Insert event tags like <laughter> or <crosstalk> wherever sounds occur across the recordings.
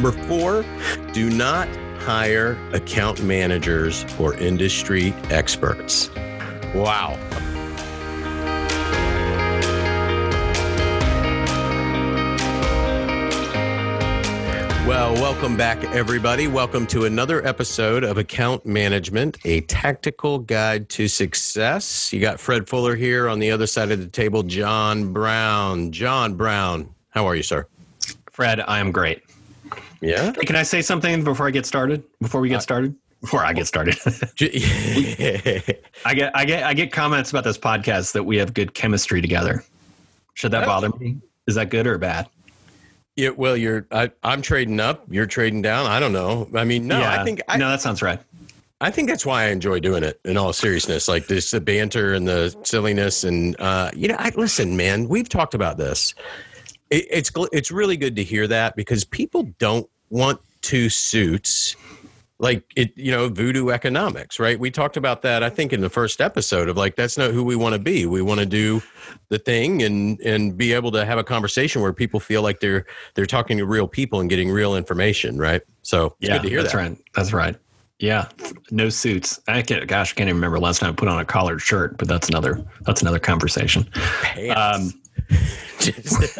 Number four, do not hire account managers or industry experts. Wow. Well, welcome back, everybody. Welcome to another episode of Account Management, a tactical guide to success. You got Fred Fuller here on the other side of the table, John Brown. John Brown, how are you, sir? Fred, I am great. Yeah. Hey, can I say something before I get started? Before we get started? Before I get started. <laughs> I get I get I get comments about this podcast that we have good chemistry together. Should that bother me? Is that good or bad? Yeah, well, you're. I, I'm trading up. You're trading down. I don't know. I mean, no. Yeah. I think. I, no, that sounds right. I think that's why I enjoy doing it. In all seriousness, like this, the banter and the silliness, and uh, you know, I listen, man. We've talked about this. It, it's it's really good to hear that because people don't want two suits like it you know voodoo economics right we talked about that i think in the first episode of like that's not who we want to be we want to do the thing and and be able to have a conversation where people feel like they're they're talking to real people and getting real information right so it's yeah, good to hear that's that right. That's right. Yeah, no suits. I can't. Gosh, I can't even remember last time I put on a collared shirt. But that's another. That's another conversation. pants. Um, <laughs> Just,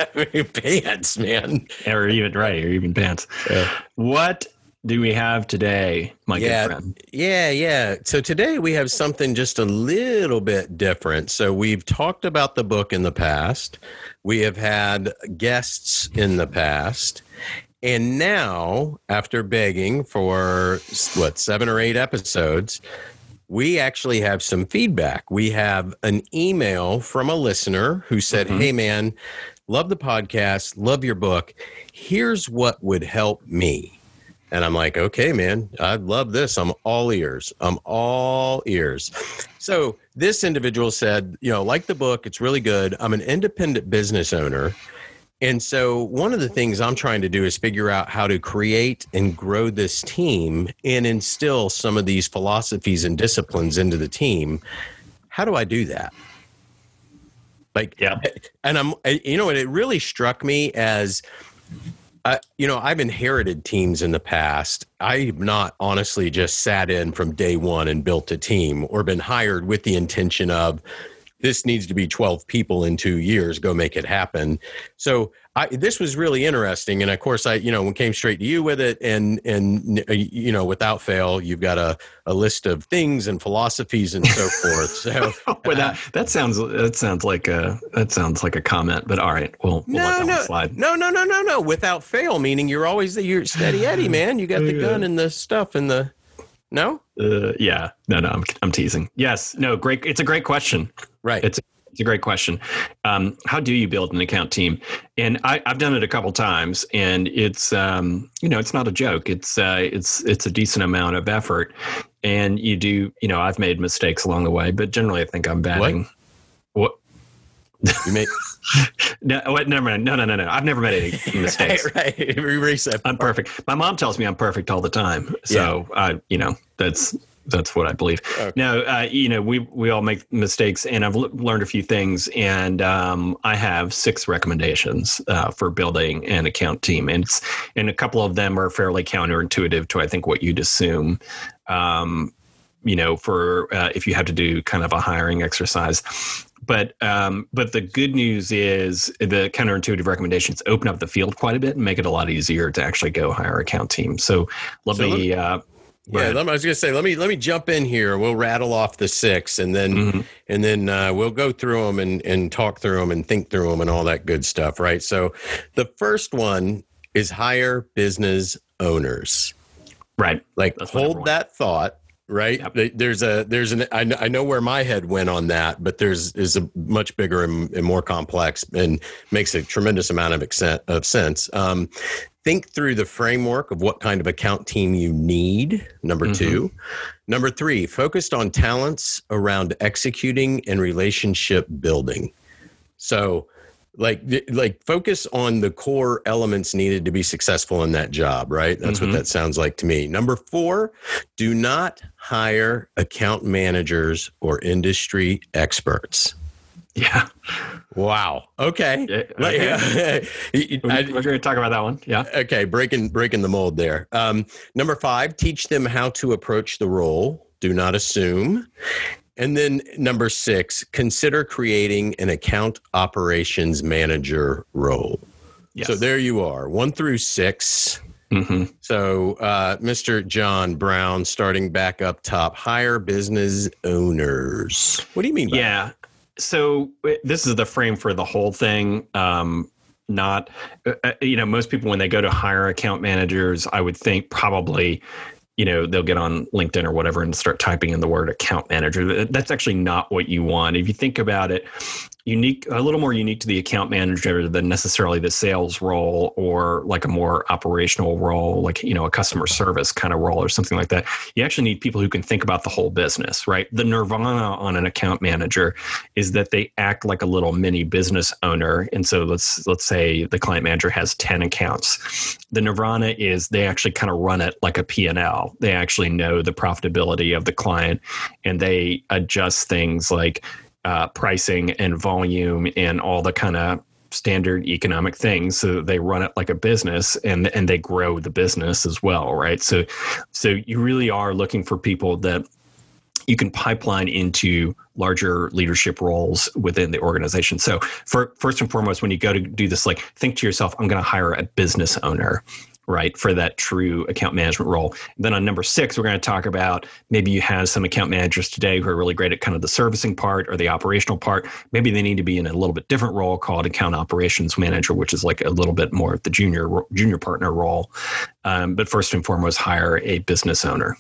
pants man or even right, or even pants. Yeah. What do we have today, my Yeah. good friend? Yeah, yeah. So today we have something just a little bit different. So we've talked about the book in the past. We have had guests in the past. And now, after begging for what, seven or eight episodes, we actually have some feedback. We have an email from a listener who said, Mhm. Hey, man, love the podcast, love your book. Here's what would help me. And I'm like, okay, man, I love this. I'm all ears. I'm all ears. So this individual said, you know, like the book, it's really good. I'm an independent business owner. And so one of the things I'm trying to do is figure out how to create and grow this team and instill some of these philosophies and disciplines into the team. How do I do that? Like, Yeah. and I'm, you know, and it really struck me as, uh, you know, I've inherited teams in the past. I've not honestly just sat in from day one and built a team or been hired with the intention of this needs to be 12 people in two years, go make it happen. So I, this was really interesting. And of course, I, you know, came straight to you with it and, and, uh, you know, without fail, you've got a, a list of things and philosophies and so <laughs> forth. So <laughs> Well, that that sounds that sounds like a that sounds like a comment, but all right, we'll, we'll let that no, one slide. no, no, no, no, no. Without fail, meaning you're always the you're steady Eddie, <laughs> man. You got the gun and the stuff and the no, Uh, yeah, no, no, I'm I'm teasing. Yes, no, great. It's a great question. right? It's it's a great question. Um, how do you build an account team? And I, I've done it a couple times, and it's um, you know it's not a joke. It's uh, it's it's a decent amount of effort, and you do you know I've made mistakes along the way, but generally I think I'm batting. What? You make <laughs> No, what, never mind. No, no, no, no. I've never made any <laughs> mistakes. right, right. <laughs> Erase. I'm perfect. My mom tells me I'm perfect all the time. So I, you know, that's that's what I believe. Okay. No, uh, you know, we we all make mistakes, and I've l- learned a few things, and um, I have six recommendations uh, for building an account team, and it's and a couple of them are fairly counterintuitive to I think what you'd assume. Um, you know, for uh, if you have to do kind of a hiring exercise. But um, but the good news is the counterintuitive recommendations open up the field quite a bit and make it a lot easier to actually go hire account teams. So let So me. uh, Yeah, let me, I was going to say let me let me jump in here. We'll rattle off the six, and then Mhm. and then uh, we'll go through them and and talk through them and think through them and all that good stuff. Right. So the first one is hire business owners. Right. like That's hold that thought right Yep. There's a there's an I know, I know where my head went on that but there's is a much bigger and, and more complex and makes a tremendous amount of accent of sense um, think through the framework of what kind of account team you need number Mhm. two number three focused on talents around executing and relationship building so like like focus on the core elements needed to be successful in that job right that's Mhm. what that sounds like to me number four do not hire account managers or industry experts Yeah. Wow. Okay. <laughs> okay. I, <laughs> We're going to talk about that one. Yeah. Okay. Breaking breaking the mold there. Um, number five, teach them how to approach the role. Do not assume. And then number six, consider creating an account operations manager role. Yes. So there you are, one through 6 mm-hmm. So, uh, Mr. John Brown, starting back up top, hire business owners. What do you mean? yeah. That? So this is the frame for the whole thing. Um, not, uh, uh, you know, most people when they go to hire account managers, I would think probably you know they'll get on linkedin or whatever and start typing in the word account manager. That's actually not what you want. If you think about it unique a little more unique to the account manager than necessarily the sales role or like a more operational role like you know a customer service kind of role or something like that. You actually need people who can think about the whole business right? The nirvana on an account manager is that they act like a little mini business owner. And so let's let's say the client manager has 10 accounts. The nirvana is they actually kind of run it like a p&l they actually know the profitability of the client and they adjust things like uh, pricing and volume and all the kind of standard economic things. So they run it like a business and and they grow the business as well right? So so you really are looking for people that you can pipeline into larger leadership roles within the organization. So, for, first and foremost, when you go to do this, like think to yourself, I'm going to hire a business owner right, for that true account management role. And then on number six, we're going to talk about maybe you have some account managers today who are really great at kind of the servicing part or the operational part. Maybe they need to be in a little bit different role called account operations manager, which is like a little bit more of the junior junior partner role. Um, but first and foremost, hire a business owner.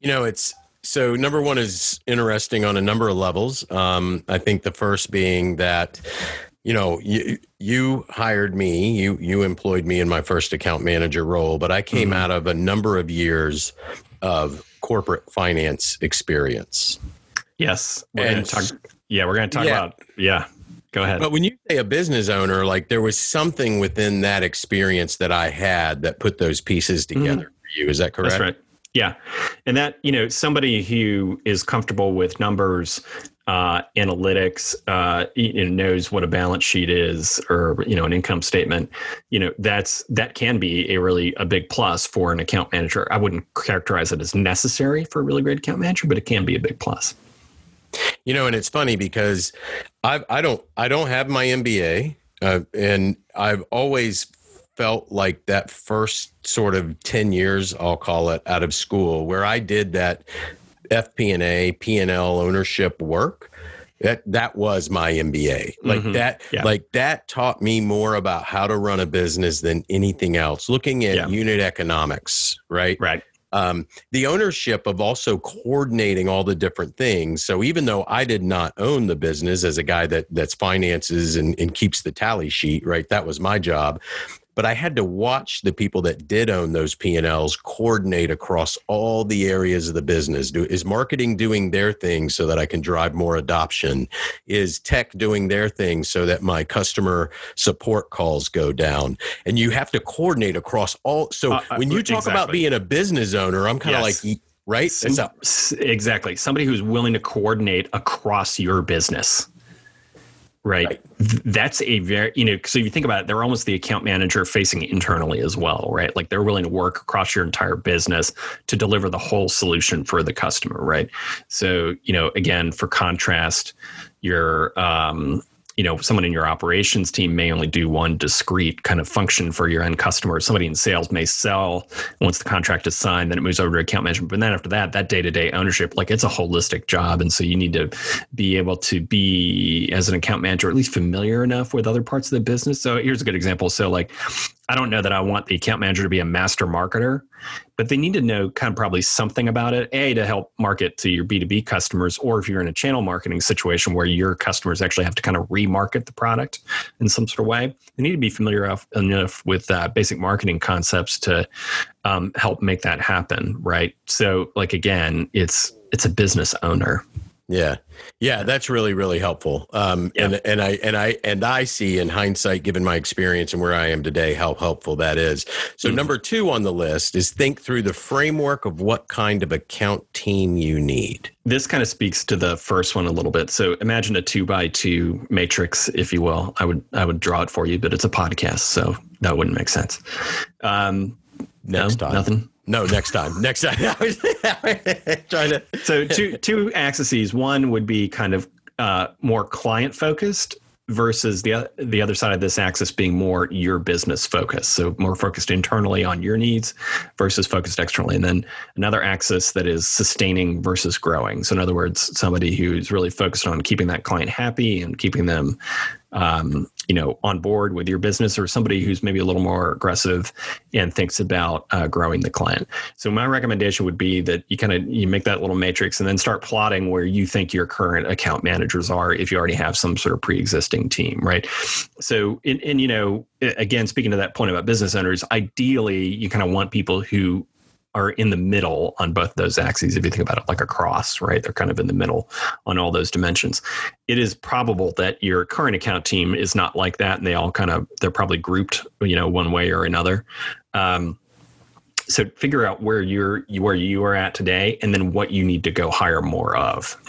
You know, it's so number one is interesting on a number of levels. Um, I think the first being that you know you you hired me you you employed me in my first account manager role but i came mm-hmm. out of a number of years of corporate finance experience yes we're and, talk, yeah we're going to talk yeah, about yeah go ahead but when you say a business owner like there was something within that experience that i had that put those pieces mm-hmm. together mm-hmm. for you is that correct that's right yeah. And that, you know, somebody who is comfortable with numbers uh, analytics, uh, you know, knows what a balance sheet is or you know an income statement, you know that's that can be a really a big plus for an account manager. I wouldn't characterize it as necessary for a really great account manager, but it can be a big plus. You know, and it's funny because I I don't I don't have my MBA, uh, and I've always felt like that first sort of 10 years i'll call it out of school where i did that FP&A, P&L ownership work. That that was my MBA. Like mm-hmm. that yeah. like that taught me more about how to run a business than anything else. Looking at yeah. unit economics, right? Right. Um, the ownership of also coordinating all the different things. So even though I did not own the business as a guy that that's finances and, and keeps the tally sheet, right? That was my job but I had to watch the people that did own those P&Ls coordinate across all the areas of the business. Do, is marketing doing their thing so that I can drive more adoption? Is tech doing their thing so that my customer support calls go down? And you have to coordinate across all. So uh, uh when you talk exactly. about being a business owner, I'm kind of yes. like, right? Some, exactly. Somebody who's willing to coordinate across your business right? right? That's a very, you know, so if you think about it, they're almost the account manager facing internally as well, right? Like they're willing to work across your entire business to deliver the whole solution for the customer, right? So, you know, again, for contrast, your, um, you know someone in your operations team may only do one discrete kind of function for your end customer. Somebody in sales may sell once the contract is signed then it moves over to account management. But then after that that day-to-day ownership like it's a holistic job. And so you need to be able to be as an account manager at least familiar enough with other parts of the business. So here's a good example. So like I don't know that I want the account manager to be a master marketer, but they need to know kind of probably something about it. A, to help market to your B2B customers, or if you're in a channel marketing situation where your customers actually have to kind of remarket the product in some sort of way, they need to be familiar enough with uh, basic marketing concepts to um, help make that happen, right? So, like, again, it's it's a business owner Yeah. Yeah, that's really really helpful. Um Yeah. and and I and I and I see in hindsight given my experience and where I am today how helpful that is. So Mhm. number 2 on the list is think through the framework of what kind of account team you need. This kind of speaks to the first one a little bit. So imagine a two by two matrix, if you will. I would I would draw it for you, but it's a podcast, so that wouldn't make sense. Um, Next no, time. nothing. No, next time. <laughs> Next time. <laughs> <laughs> Trying to So two two axes. One would be kind of uh, more client focused versus the the other side of this axis being more your business focused. So more focused internally on your needs versus focused externally. And then another axis that is sustaining versus growing. So in other words, somebody who's really focused on keeping that client happy and keeping them um, you know on board with your business or somebody who's maybe a little more aggressive and thinks about uh, growing the client. So my recommendation would be that you kind of you make that little matrix and then start plotting where you think your current account managers are if you already have some sort of pre-existing team right? So and, and you know again speaking to that point about business owners ideally you kind of want people who are in the middle on both those axes if you think about it like a cross right? They're kind of in the middle on all those dimensions. It is probable that your current account team is not like that and they all kind of they're probably grouped you know one way or another. Um, so figure out where you're where you are at today and then what you need to go hire more of.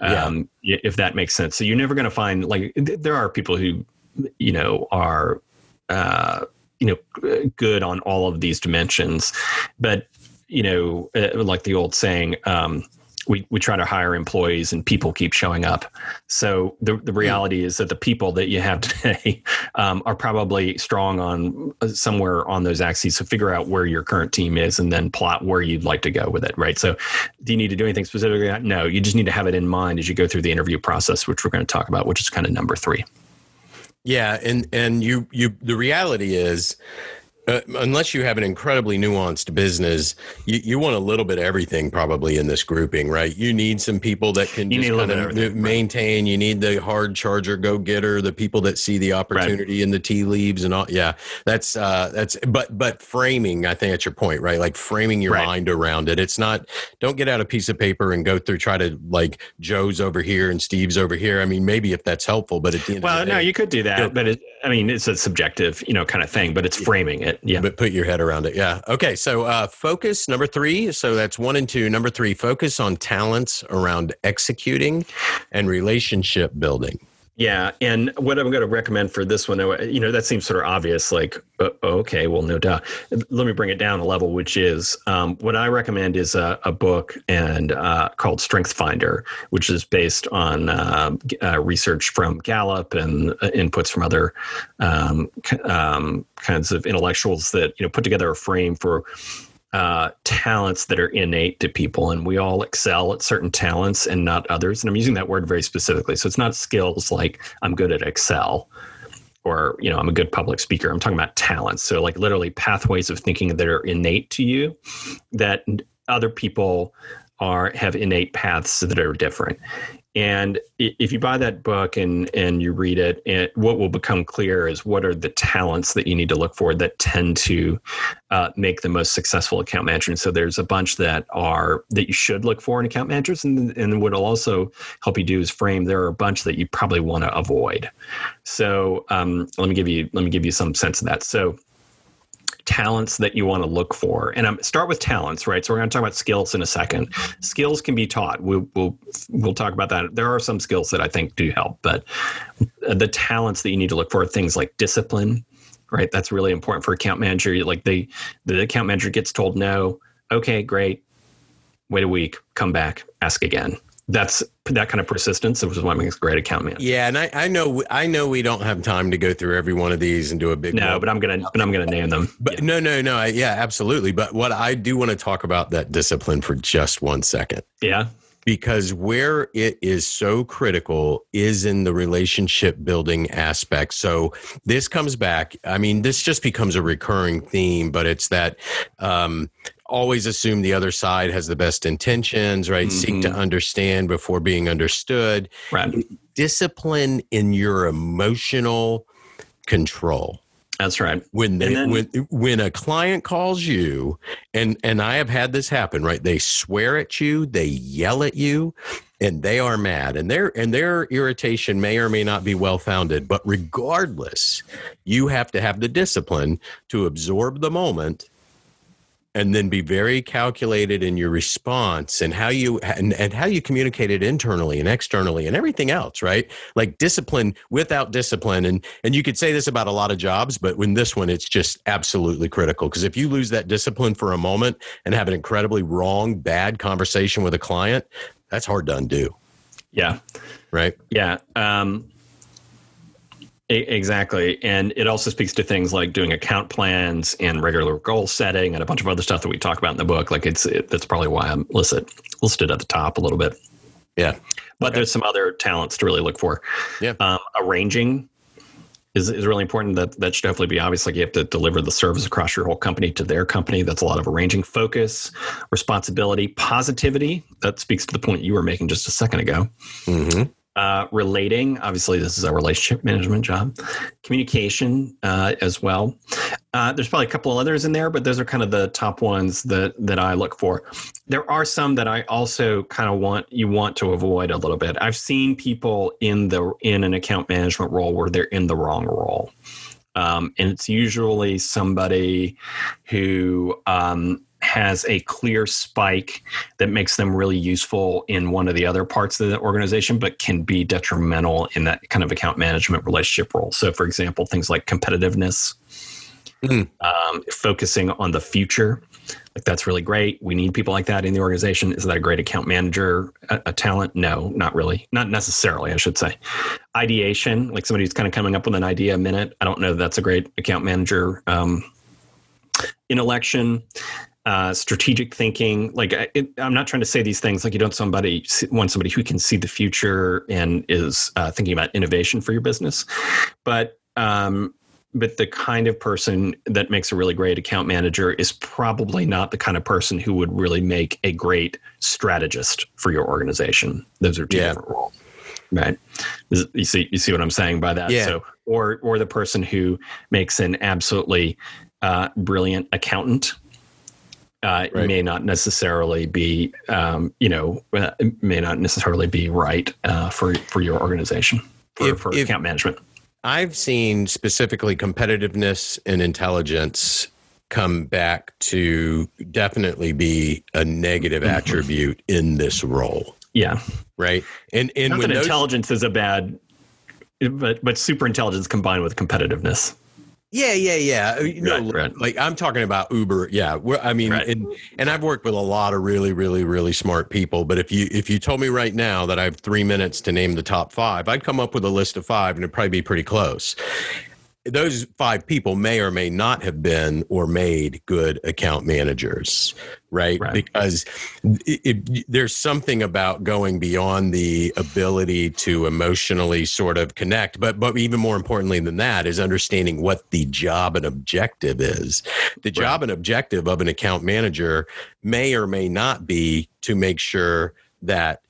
Yeah. um, if that makes sense. So you're never going to find like th- there are people who you know are uh, you know good on all of these dimensions but you know uh, like the old saying um, we, we try to hire employees and people keep showing up. So the, the reality is that the people that you have <laughs> today um, are probably strong on uh, somewhere on those axes. So figure out where your current team is and then plot where you'd like to go with it, right? So do you need to do anything specifically? No, you just need to have it in mind as you go through the interview process, which we're going to talk about, which is kind of number three. Yeah, and and you you the reality is uh, unless you have an incredibly nuanced business, you, you want a little bit of everything probably in this grouping, right? You need some people that can You just need a little kind of everything, right. maintain. You need the hard charger go getter, the people that see the opportunity in the tea leaves and all. Yeah, that's uh, that's. But but framing, I think that's your point, right? Like framing your Right. mind around it. It's not. Don't get out a piece of paper and go through try to like Joe's over here and Steve's over here. I mean, maybe if that's helpful, but at the end Well, of the no, you could do that, Yeah. but it, I mean, it's a subjective, you know, kind of thing, but it's framing it. Yeah. but put your head around it. Yeah. Okay. So uh, focus number three. So that's one and two. Number three, focus on talents around executing and relationship building. Yeah, and what I'm going to recommend for this one, uh, you know, that seems sort of obvious. Like, uh, okay, well, no doubt. Let me bring it down a level, which is um, what I recommend is a, a book and uh, called Strength Finder, which is based on uh, uh, research from Gallup and uh, inputs from other um, um, kinds of intellectuals that you know put together a frame for uh, talents that are innate to people, and we all excel at certain talents and not others. And I'm using that word very specifically. So it's not skills like I'm good at Excel or you know I'm a good public speaker. I'm talking about talents. So like literally pathways of thinking that are innate to you that other people are have innate paths that are different. And if you buy that book and and you read it, it, what will become clear is what are the talents that you need to look for that tend to uh, make the most successful account manager. And so there's a bunch that are that you should look for in account managers, and and what it'll also help you do is frame. There are a bunch that you probably want to avoid. So um, let me give you let me give you some sense of that. So talents that you want to look for and um, start with talents right? So we're going to talk about skills in a second. Skills can be taught. We'll, we'll we'll talk about that. There are some skills that i think do help but the talents that you need to look for are things like discipline right? That's really important for account manager. Like they the account manager gets told no. Okay great. Wait a week. Come back. Ask again that's that kind of persistence which is what makes a great account manager Yeah, and I, I know I know we don't have time to go through every one of these and do a big no one. but i'm gonna but i'm gonna name them But no, no, no. I, yeah, absolutely. But what I do want to talk about that discipline for just one second. yeah because where it is so critical is in the relationship building aspect. So this comes back. I mean, this just becomes a recurring theme, but it's that um, always assume the other side has the best intentions, right? Seek to Mhm. understand before being understood. right Discipline in your emotional control that's right when they And when when a client calls you and and I have had this happen right they swear at you they yell at you and they are mad and their and their irritation may or may not be well founded but regardless you have to have the discipline to absorb the moment and then be very calculated in your response and how you and, and how you communicate it internally and externally and everything else right? Like discipline without discipline and and you could say this about a lot of jobs but in this one it's just absolutely critical because if you lose that discipline for a moment and have an incredibly wrong bad conversation with a client that's hard to undo. Yeah. Right? Yeah um Exactly. And it also speaks to things like doing account plans and regular goal setting and a bunch of other stuff that we talk about in the book. Like it's, it, that's probably why I'm listed, listed at the top a little bit. Yeah. But okay. there's some other talents to really look for. Yeah. Um, arranging is, is really important. That that should definitely be obvious. Like you have to deliver the service across your whole company to their company. That's a lot of arranging focus, responsibility, positivity. That speaks to the point you were making just a second ago. Mm-hmm uh, relating obviously this is a relationship <laughs> management job communication uh, as well. Uh, there's probably a couple of others in there but those are kind of the top ones that that i look for. There are some that i also kind of want you want to avoid a little bit. I've seen people in the in an account management role where they're in the wrong role. Um, and it's usually somebody who um, has a clear spike that makes them really useful in one of the other parts of the organization, but can be detrimental in that kind of account management relationship role. So, for example, things like competitiveness, mm. um, focusing on the future. Like that's really great. We need people like that in the organization. Is that a great account manager, a, a talent? No, not really. Not necessarily, I should say. Ideation, like somebody who's kind of coming up with an idea a minute. I don't know that that's a great account manager. Um, intellection uh, strategic thinking. Like it, I'm not trying to say these things like you don't somebody want somebody who can see the future and is uh, thinking about innovation for your business, but um, but the kind of person that makes a really great account manager is probably not the kind of person who would really make a great strategist for your organization. Those are two yeah. different roles. Right. You see, you see what I'm saying by that. Yeah. So, or or the person who makes an absolutely uh, brilliant accountant uh, right. may not necessarily be, um, you know, uh, may not necessarily be right uh, for for your organization for, if, for if account management. I've seen specifically competitiveness and intelligence come back to definitely be a negative mm-hmm. attribute in this role. Yeah. Right. And and not when those, intelligence is a bad, but but super intelligence combined with competitiveness. Yeah, yeah, yeah. Uh, you know, right, right. like I'm talking about Uber. Yeah, I mean, right. and and I've worked with a lot of really, really, really smart people. But if you if you told me right now that I have three minutes to name the top five, I'd come up with a list of five, and it'd probably be pretty close those five people may or may not have been or made good account managers right, right. because it, it, there's something about going beyond the ability to emotionally sort of connect but but even more importantly than that is understanding what the job and objective is. The job and objective of an account manager may or may not be to make sure that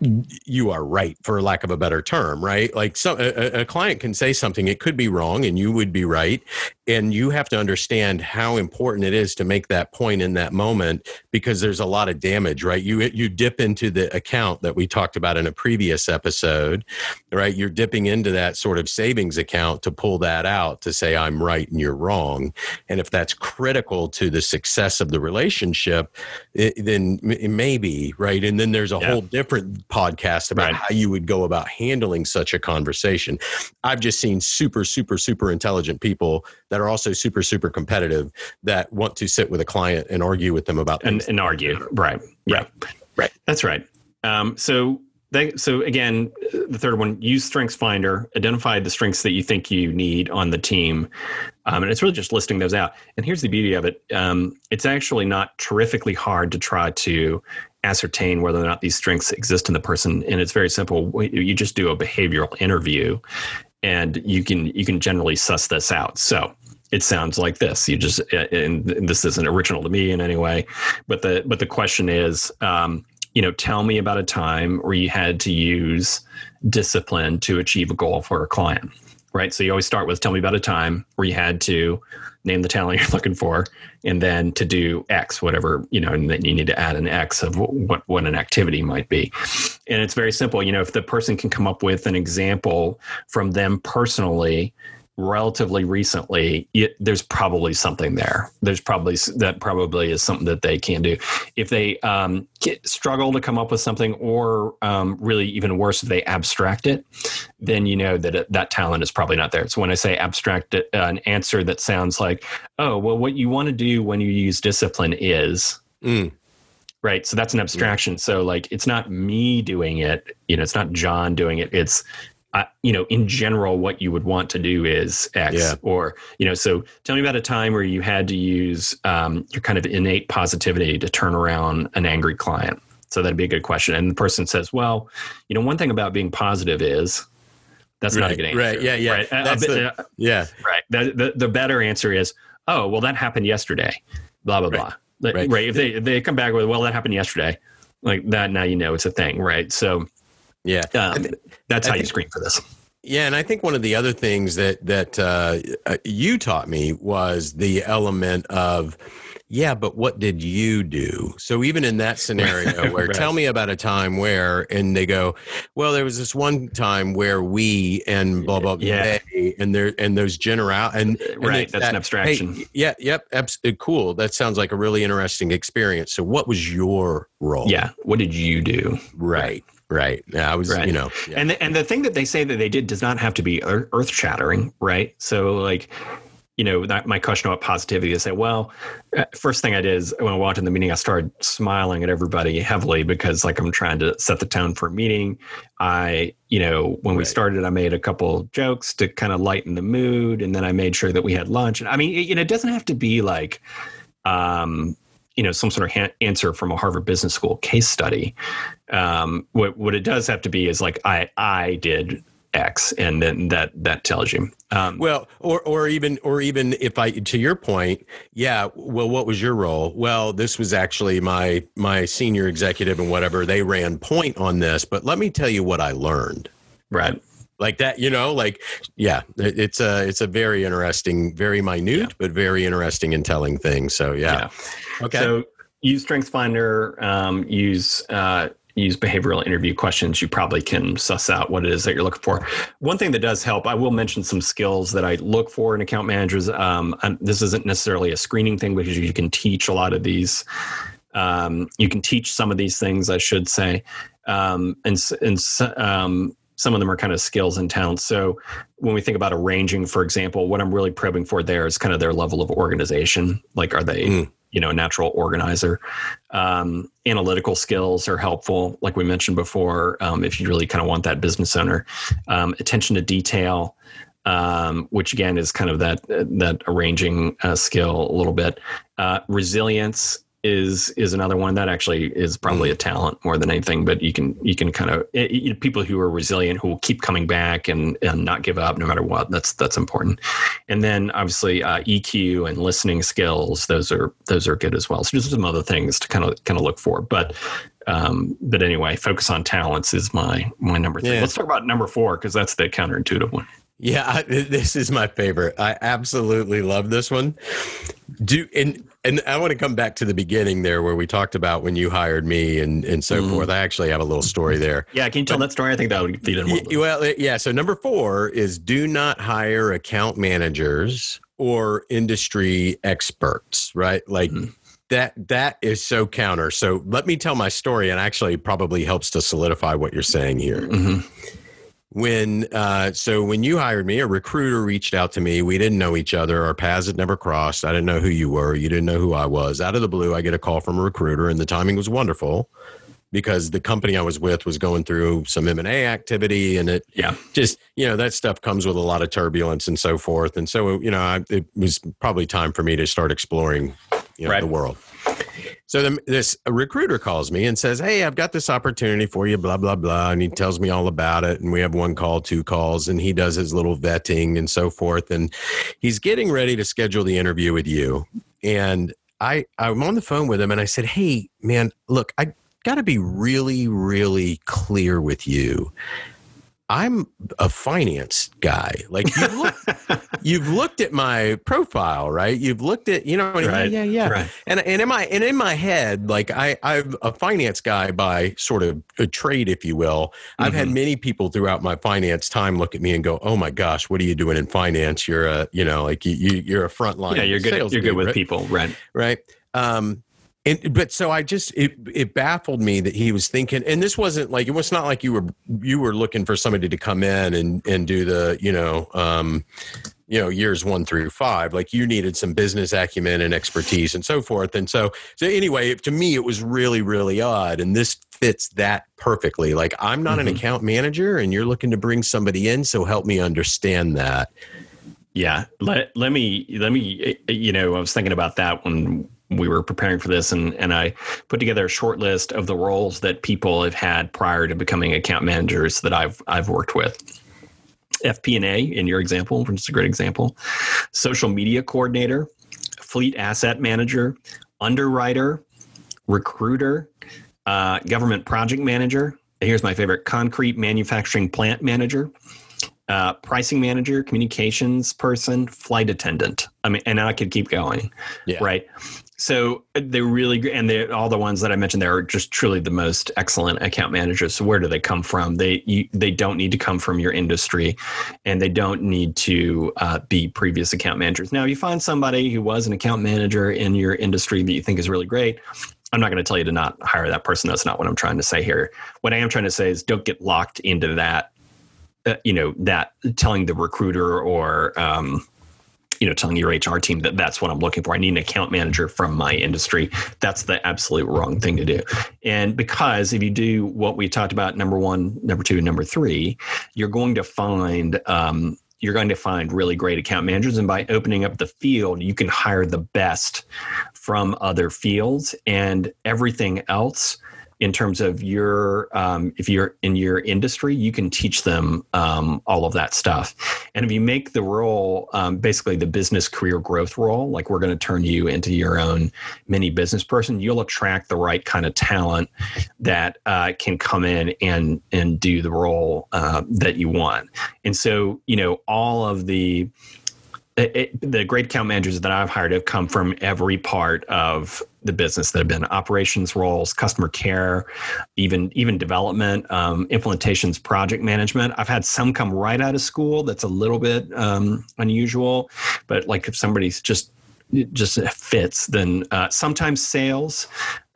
you are right for lack of a better term right? Like so a, a, client can say something it could be wrong and you would be right and you have to understand how important it is to make that point in that moment because there's a lot of damage right? You you dip into the account that we talked about in a previous episode right? You're dipping into that sort of savings account to pull that out to say i'm right and you're wrong and if that's critical to the success of the relationship it, then it may be right? And then there's a yeah. whole different podcast about right. how you would go about handling such a conversation. I've just seen super, super, super intelligent people that are also super, super competitive that want to sit with a client and argue with them about and, and argue. Right. Yeah. Right. right. That's right. Um, so they, so again, the third one, use Strengths Finder, identify the strengths that you think you need on the team, um, and it's really just listing those out. And here's the beauty of it: um, it's actually not terrifically hard to try to ascertain whether or not these strengths exist in the person and it's very simple. You just do a behavioral interview and you can you can generally suss this out. So it sounds like this. You just and this isn't original to me in any way but the but the question is um, you know tell me about a time where you had to use discipline to achieve a goal for a client right? So you always start with tell me about a time where you had to name the talent <laughs> you're looking for, and then to do X, whatever, you know, and then you need to add an X of what, what an activity might be. And it's very simple. You know, if the person can come up with an example from them personally relatively recently, it, there's probably something there. There's probably that probably is something that they can do. If they um, struggle to come up with something, or um, really even worse, if they abstract it, then you know that it, that talent is probably not there. So when I say abstract it, uh, an answer that sounds like, oh, well, what you want to do when you use discipline is. Mm right so that's an abstraction so like it's not me doing it you know it's not john doing it it's uh, you know, in general, what you would want to do is X, yeah. or you know. So, tell me about a time where you had to use um, your kind of innate positivity to turn around an angry client. So that'd be a good question. And the person says, "Well, you know, one thing about being positive is." That's right, not a good answer. Right. Yeah. Yeah. Right? That's the, uh, yeah. Right. The, the, the better answer is, oh, well, that happened yesterday. Blah blah right. blah. Right. right. If they if they come back with, well, that happened yesterday, like that. Now you know it's a thing. Right. So yeah, um, th- that's I how think, you screen for this. Yeah, and I think one of the other things that that uh, uh, you taught me was the element of. Yeah, but what did you do? So even in that scenario <laughs> where right. tell me about a time where and they go, well, there was this one time where we and blah blah yeah. they and there and those general and, and right that's that, an abstraction. Hey, yeah, yep, abs- uh, cool. That sounds like a really interesting experience. So what was your role? Yeah, what did you do? Right. Right. Yeah, I was, right. you know. Yeah. And the, and the thing that they say that they did does not have to be earth shattering, right? So like, you know, that, my question about positivity is say, well, uh, first thing I did is when I walked in the meeting, I started smiling at everybody heavily because like I'm trying to set the tone for a meeting. I, you know, when right. we started, I made a couple jokes to kind of lighten the mood, and then I made sure that we had lunch. And I mean, it, you know, it doesn't have to be like, um, you know some sort of ha- answer from a Harvard Business School case study. Um, what what it does have to be is like I I did X, and then that that tells you. Um, well, or or even or even if I to your point, yeah. Well, what was your role? Well, this was actually my my senior executive and whatever. They ran point on this, but let me tell you what I learned. Right like that you know like yeah it's a it's a very interesting very minute yeah. but very interesting and telling thing so yeah, yeah. okay. So use strengths finder um, use uh, use behavioral interview questions. You probably can suss out what it is that you're looking for. One thing that does help i will mention some skills that i look for in account managers. Um, this isn't necessarily a screening thing because you can teach a lot of these um, you can teach some of these things i should say. Um, and, and um, some of them are kind of skills and talents. So when we think about arranging, for example, what I'm really probing for there is kind of their level of organization. Like, are they, mm. you know, a natural organizer? Um, analytical skills are helpful, like we mentioned before, um, if you really kind of want that business owner. Um, attention to detail. Um, which again is kind of that that arranging uh, skill a little bit. Uh, resilience is is another one that actually is probably mm. a talent more than anything but you can you can kind of it, it, people who are resilient who will keep coming back and and not give up no matter what that's that's important and then obviously uh, eq and listening skills those are those are good as well so just some other things to kind of kind of look for but um, but anyway focus on talents is my my number three yeah. let's talk about number four because that's the counterintuitive one yeah, I, <laughs> this is my favorite. I absolutely love this one. Do and and I want to come back to the beginning there where we talked about when you hired me and and so mm. forth. I actually have a little story <laughs> there. Yeah, can you tell but, that story? I think that would feed in. Well, yeah. So number four is do not hire account managers or industry experts. Right, like. Mm that that is so counter. So let me tell my story, and actually probably helps to solidify what you're saying here. Mm-hmm when uh, so when you hired me a recruiter reached out to me. We didn't know each other. Our paths had never crossed. I didn't know who you were. You didn't know who i was. Out of the blue i get a call from a recruiter and the timing was wonderful because the company i was with was going through some m&a activity and it yeah. just you know that stuff comes with a lot of turbulence and so forth. And so you know I, it was probably time for me to start exploring you know, right. the world so the, this recruiter calls me and says, "Hey, I've got this opportunity for you." Blah blah blah, and he tells me all about it. And we have one call, two calls, and he does his little vetting and so forth. And he's getting ready to schedule the interview with you. And I I'm on the phone with him, and I said, "Hey, man, look, I got to be really, really clear with you." I'm a finance guy. Like you've looked, <laughs> you've looked at my profile, right? You've looked at, you know, right. yeah, yeah, yeah. Right. And and in my and in my head, like I I'm a finance guy by sort of a trade, if you will. Mm-hmm. I've had mm-hmm. many people throughout my finance time look at me and go, "Oh my gosh, what are you doing in finance? You're a, you know, like you you're a frontline. Yeah, you're good. You're good with right? people, right? Right. Um, and but so I just it it baffled me that he was thinking, and this wasn't like it was not like you were you were looking for somebody to come in and and do the you know um, you know years one through five. Like you needed some business acumen and expertise and so forth. And so so anyway to me it was really really odd. And this fits that perfectly. Like i'm not mm-hmm. an account manager and you're looking to bring somebody in. So help me understand that. Yeah. Let, let me let me you know i was thinking about that when we were preparing for this and, and I put together a short list of the roles that people have had prior to becoming account managers that I've I've worked with. FP&A in your example, which is a great example. Social media coordinator, fleet asset manager, underwriter, recruiter, uh, government project manager. Here's my favorite: concrete manufacturing plant manager, uh, pricing manager, communications person, flight attendant. I mean, and I could keep going. Yeah. Right. So they're really and they all the ones that I mentioned there are just truly the most excellent account managers. So where do they come from? They you, they don't need to come from your industry, and they don't need to uh, be previous account managers. Now, if you find somebody who was an account manager in your industry that you think is really great, I'm not going to tell you to not hire that person. That's not what I'm trying to say here. What I am trying to say is don't get locked into that. Uh, you know that telling the recruiter or um, you know telling your hr team that that's what i'm looking for. I need an account manager from my industry. That's the absolute wrong thing to do. And because if you do what we talked about number one number two number three you're going to find um, you're going to find really great account managers. And by opening up the field you can hire the best from other fields. And everything else in terms of your um, if you're in your industry you can teach them um, all of that stuff. And if you make the role um, basically the business career growth role like we're going to turn you into your own mini business person you'll attract the right kind of talent that uh, can come in and and do the role uh, that you want. And so you know all of the it, the great account managers that I've hired have come from every part of the business that have been operations roles, customer care, even even development, um, implementations, project management. I've had some come right out of school. That's a little bit um, unusual, but like if somebody's just just fits, then uh, sometimes sales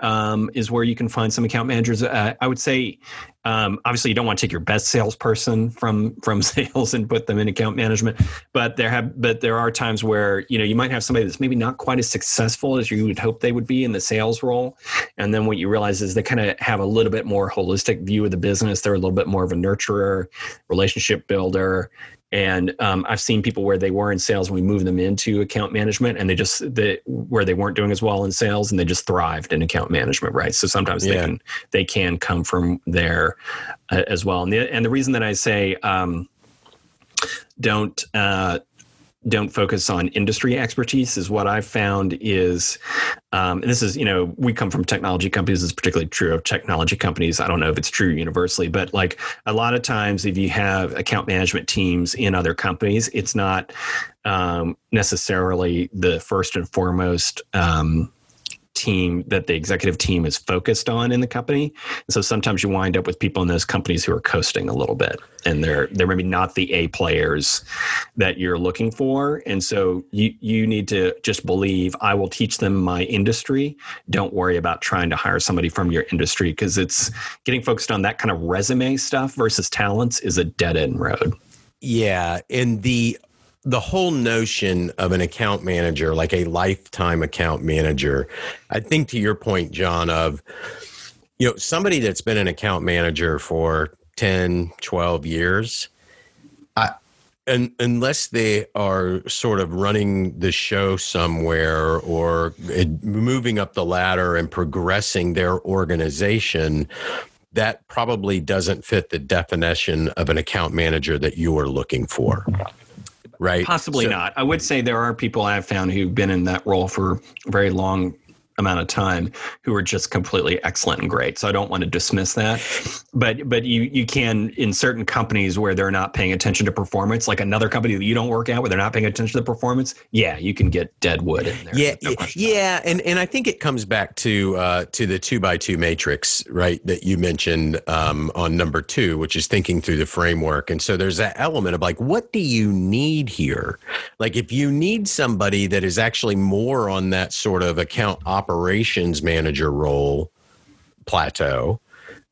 um, is where you can find some account managers. Uh, I would say, um, obviously, you don't want to take your best salesperson from from <laughs> sales and put them in account management, but there have but there are times where you know you might have somebody that's maybe not quite as successful as you would hope they would be in the sales role, and then what you realize is they kind of have a little bit more holistic view of the business. They're a little bit more of a nurturer, relationship builder, and um, I've seen people where they were in sales and we moved them into account management and they just they, where they weren't doing as well in sales and they just thrived in account management, right? So sometimes yeah. they can they can come from there uh, as well. And the and the reason that I say um, don't uh, don't focus on industry expertise is what I've found is, um, and this is, you know, we come from technology companies. It's particularly true of technology companies. I don't know if it's true universally, but like a lot of times, if you have account management teams in other companies, it's not um, necessarily the first and foremost um, team that the executive team is focused on in the company. And so sometimes you wind up with people in those companies who are coasting a little bit and they're they're maybe not the A players that you're looking for. And so you you need to just believe I will teach them my industry. Don't worry about trying to hire somebody from your industry because it's getting focused on that kind of resume stuff versus talents is a dead end road. Yeah, and the the whole notion of an account manager, like a lifetime account manager, I think to your point, John, of, you know, somebody that's been an account manager for 10, 12 years, I, and unless they are sort of running the show somewhere or eh, moving up the ladder and progressing their organization, that probably doesn't fit the definition of an account manager that you are looking for right? Possibly so, not. I would say there are people I've found who've been in that role for very long amount of time who are just completely excellent and great. So I don't want to dismiss that. But but you you can in certain companies where they're not paying attention to performance, like another company that you don't work at where they're not paying attention to performance, yeah, you can get dead wood in there. Yeah, no yeah, and and I think it comes back to uh, to the two by two matrix, right? That you mentioned um, on number two, which is thinking through the framework. And so there's that element of like, what do you need here? Like, if you need somebody that is actually more on that sort of account operations manager role plateau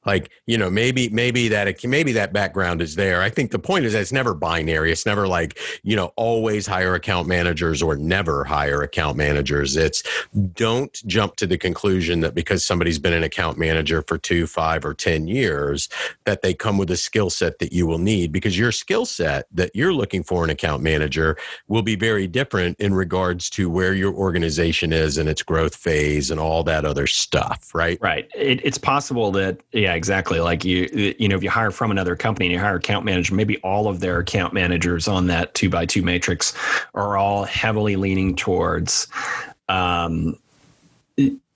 like you know maybe maybe that maybe that background is there. I think the point is that it's never binary. It's never like you know always hire account managers or never hire account managers. It's don't jump to the conclusion that because somebody's been an account manager for two five or ten years that they come with a skill set that you will need because your skill set that you're looking for an account manager will be very different in regards to where your organization is and its growth phase and all that other stuff right? Right. It, it's possible that yeah yeah, exactly. Like you, you know, if you hire from another company and you hire account manager, maybe all of their account managers on that two by two matrix are all heavily leaning towards um,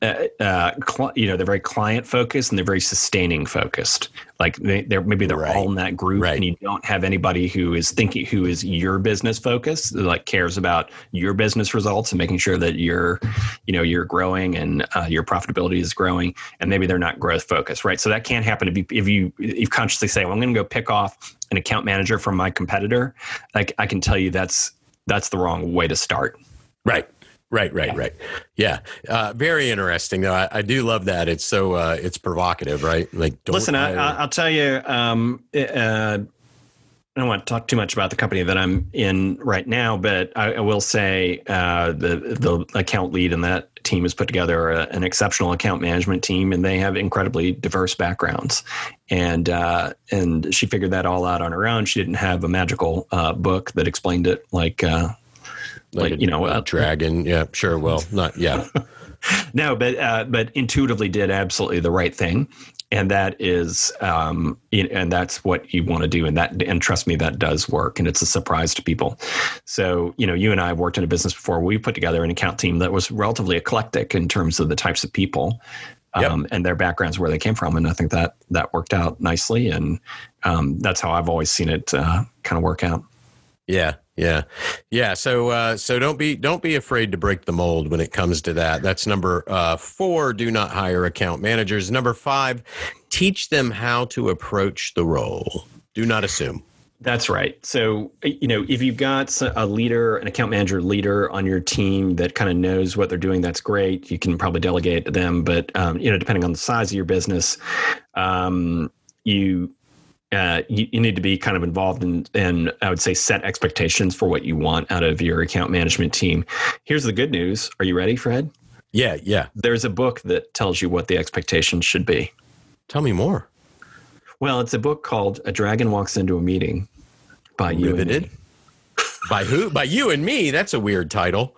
uh, uh, cl- you know, they're very client focused and they're very sustaining focused. Like they, are maybe they're right. all in that group, right. and you don't have anybody who is thinking who is your business focused, like cares about your business results and making sure that you're, you know, you're growing and uh, your profitability is growing. And maybe they're not growth focused, right? So that can't happen if you if you, you consciously say, "Well, I'm going to go pick off an account manager from my competitor." Like I can tell you that's that's the wrong way to start. Right. Right, right, yeah. right. Yeah, uh, very interesting. Though I, I, do love that. It's so uh, it's provocative, right? Like, listen, I, will tell you. Um, uh, I don't want to talk too much about the company that I'm in right now, but I, I will say uh, the the account lead in that team has put together a, an exceptional account management team, and they have incredibly diverse backgrounds. And uh, and she figured that all out on her own. She didn't have a magical uh, book that explained it like like, like a, you know, a dragon. Yeah, sure. Well, <laughs> not yeah. <laughs> no, but uh, but intuitively did absolutely the right thing, and that is um, and that's what you want to do, and that and trust me, that does work, and it's a surprise to people. So you know, you and I have worked in a business before. We put together an account team that was relatively eclectic in terms of the types of people. Yep. Um, and their backgrounds where they came from, and I think that that worked out nicely, and um, that's how I've always seen it uh, kind of work out. Yeah, yeah, yeah. So, uh, so don't be don't be afraid to break the mold when it comes to that. That's number uh, four. Do not hire account managers. Number five, teach them how to approach the role. Do not assume. That's right. So, you know, if you've got a leader, an account manager leader on your team that kind of knows what they're doing, that's great. You can probably delegate to them. But, um, you know, depending on the size of your business, um, you uh, you, you, need to be kind of involved in, and I would say set expectations for what you want out of your account management team. Here's the good news. Are you ready, Fred? Yeah, yeah. There's a book that tells you what the expectations should be. Tell me more. Well, it's a book called A Dragon Walks Into a Meeting by Riveted. you and me. <laughs> by who? By you and me. That's a weird title.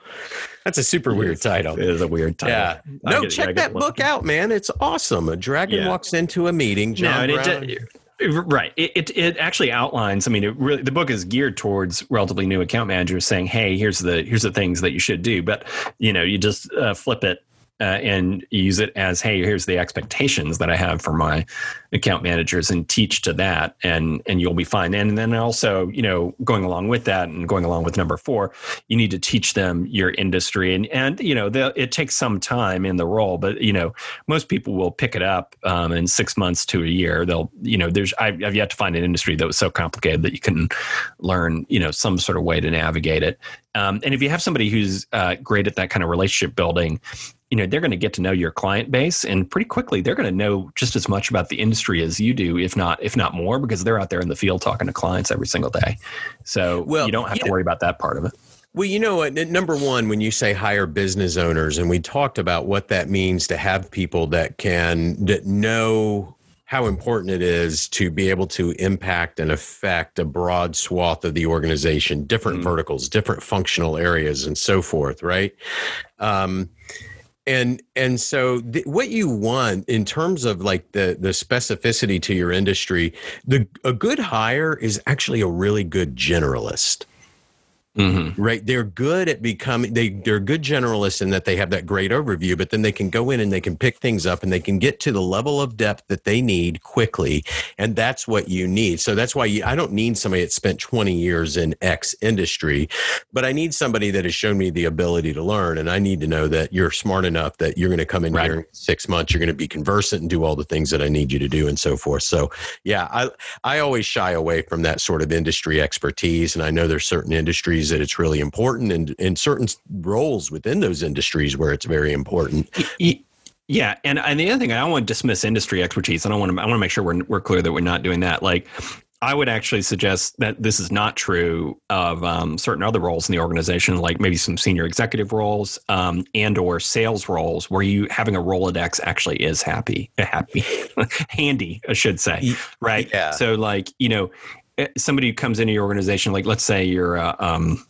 That's a super weird title. It is a weird title. Yeah. No, check that book out, man. It's awesome. A dragon yeah. walks into a meeting. John no, Brown. It, Right. It, it, it actually outlines. I mean, it really the book is geared towards relatively new account managers saying, "Hey, here's the here's the things that you should do." But you know, you just uh, flip it uh, and use it as hey here's the expectations that i have for my account managers and teach to that and and you'll be fine. And then also you know going along with that and going along with number four you need to teach them your industry. And and you know it takes some time in the role but you know most people will pick it up um, in six months to a year. They'll you know there's I've, I've yet to find an industry that was so complicated that you can learn you know some sort of way to navigate it um, and if you have somebody who's uh, great at that kind of relationship building you know they're going to get to know your client base and pretty quickly they're going to know just as much about the industry as you do if not if not more because they're out there in the field talking to clients every single day. So well, you don't have to worry about that part of it. Well, you know what? Number one, when you say hire business owners, and we talked about what that means to have people that can that know how important it is to be able to impact and affect a broad swath of the organization, different mm-hmm. verticals, different functional areas, and so forth. Right. Um, and and so th- what you want in terms of like the the specificity to your industry the a good hire is actually a really good generalist Mm-hmm. Right. They're good at becoming they they're good generalists in that they have that great overview, but then they can go in and they can pick things up and they can get to the level of depth that they need quickly. And that's what you need. So that's why you, I don't need somebody that spent 20 years in X industry, but I need somebody that has shown me the ability to learn. And I need to know that you're smart enough that you're going to come in right. here in six months, you're going to be conversant and do all the things that I need you to do and so forth. So yeah, I I always shy away from that sort of industry expertise. And I know there's certain industries industries that it's really important and in certain roles within those industries where it's very important. Yeah, and, and the other thing I don't want to dismiss industry expertise. I don't want to. I want to make sure we're we're clear that we're not doing that. Like, I would actually suggest that this is not true of um, certain other roles in the organization, like maybe some senior executive roles um, and or sales roles, where you having a Rolodex actually is happy, happy, <laughs> handy, I should say, right? Yeah. So, like you know, somebody who comes into your organization, like let's say you're, uh, um,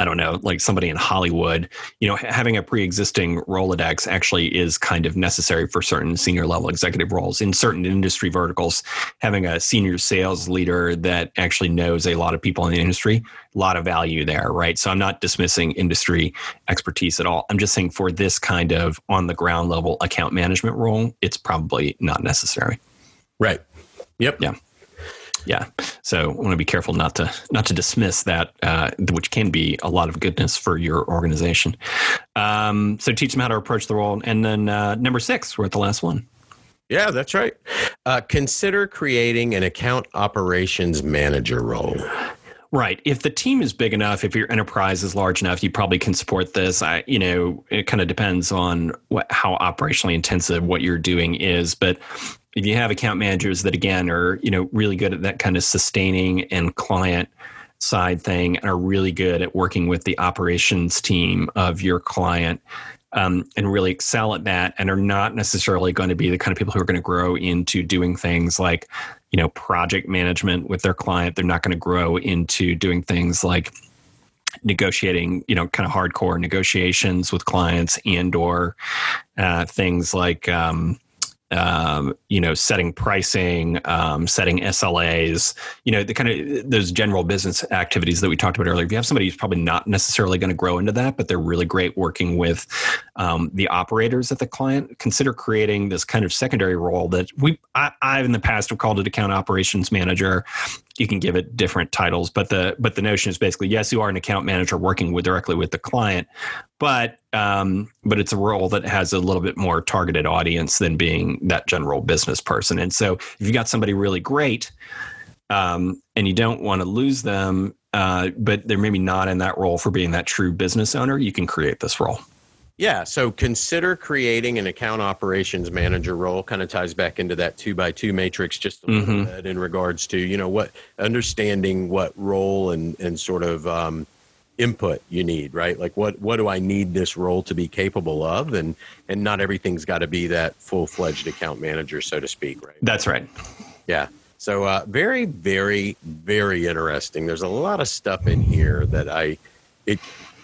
I don't know, like somebody in Hollywood, you know, having a pre-existing Rolodex actually is kind of necessary for certain senior level executive roles in certain industry verticals. Having a senior sales leader that actually knows a lot of people in the industry, a lot of value there, right? So I'm not dismissing industry expertise at all. I'm just saying for this kind of on the ground level account management role, it's probably not necessary. Right. Yep. Yeah yeah. So I want to be careful not to not to dismiss that, uh, which can be a lot of goodness for your organization. Um, so teach them how to approach the role, and then uh, number six, we're at the last one. Yeah, that's right. Uh, consider creating an account operations manager role. Right. If the team is big enough, if your enterprise is large enough, you probably can support this. I, you know, it kind of depends on what, how operationally intensive what you're doing is. But if you have account managers that again are you know really good at that kind of sustaining and client side thing and are really good at working with the operations team of your client um, and really excel at that and are not necessarily going to be the kind of people who are going to grow into doing things like you know project management with their client. They're not going to grow into doing things like negotiating you know kind of hardcore negotiations with clients and or uh, things like um, um, you know, setting pricing, um, setting SLAs, you know, the kind of those general business activities that we talked about earlier. If you have somebody who's probably not necessarily going to grow into that, but they're really great working with um, the operators at the client, consider creating this kind of secondary role that we, I, in the past have called it account operations manager you can give it different titles but the but the notion is basically yes you are an account manager working with directly with the client but um, but it's a role that has a little bit more targeted audience than being that general business person. And so if you got somebody really great um, and you don't want to lose them uh, but they're maybe not in that role for being that true business owner you can create this role yeah, so consider creating an account operations manager role. Kind of ties back into that two by two matrix just a little mm-hmm. bit in regards to you know what understanding what role and and sort of um, input you need, right? Like what what do I need this role to be capable of, and and not everything's got to be that full fledged account manager, so to speak, right? That's right. Yeah. So uh, very very very interesting. There's a lot of stuff in here that I it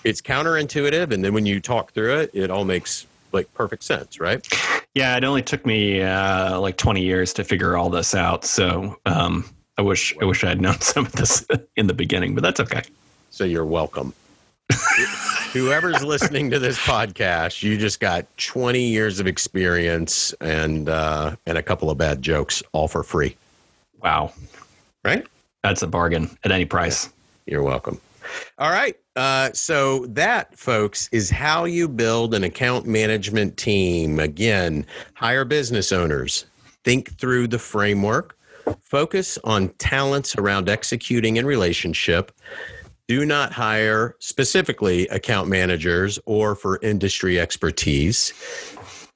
it's counterintuitive, and then when you talk through it, it all makes like perfect sense, right? Yeah, it only took me uh, like 20 years to figure all this out. So um, I wish I wish I had known <laughs> some of this in the beginning, but that's okay. So you're welcome. <laughs> Whoever's listening to this podcast, you just got 20 years of experience and uh, and a couple of bad jokes, all for free. Wow, right? That's a bargain at any price. You're welcome. All right. Uh, so that, folks, is how you build an account management team. Again, hire business owners. Think through the framework. Focus on talents around executing and relationship. Do not hire specifically account managers or for industry expertise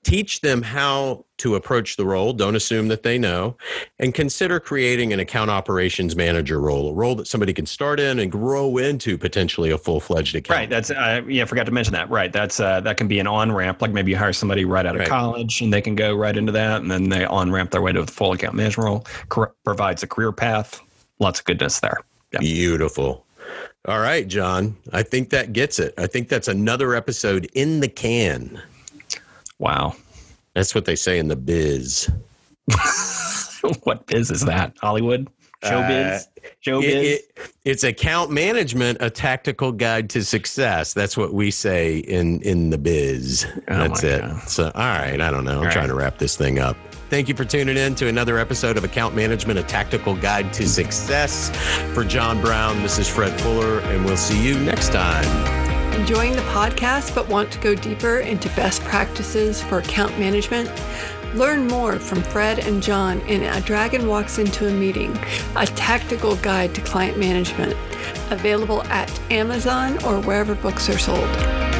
teach them how to approach the role don't assume that they know and consider creating an account operations manager role a role that somebody can start in and grow into potentially a full-fledged account right that's uh, yeah I forgot to mention that right that's uh, that can be an on-ramp like maybe you hire somebody right out of right. college and they can go right into that and then they on-ramp their way to the full account management role Cor- provides a career path lots of goodness there. Yeah. beautiful. All right john i think that gets it. I think that's another episode in the can Wow. That's what they say in the biz. <laughs> what biz is that? Hollywood? Showbiz. Uh, Showbiz. It, it, it's account management, a tactical guide to success. That's what we say in in the biz. Oh That's it. God. So, all right, I don't know. I'm All trying right. to wrap this thing up. Thank you for tuning in to another episode of Account Management, a tactical guide to success. For John Brown, this is Fred Fuller, and we'll see you next time. Enjoying the podcast but want to go deeper into best practices for account management? Learn more from Fred and John in A Dragon Walks Into a Meeting, a tactical guide to client management. Available at Amazon or wherever books are sold.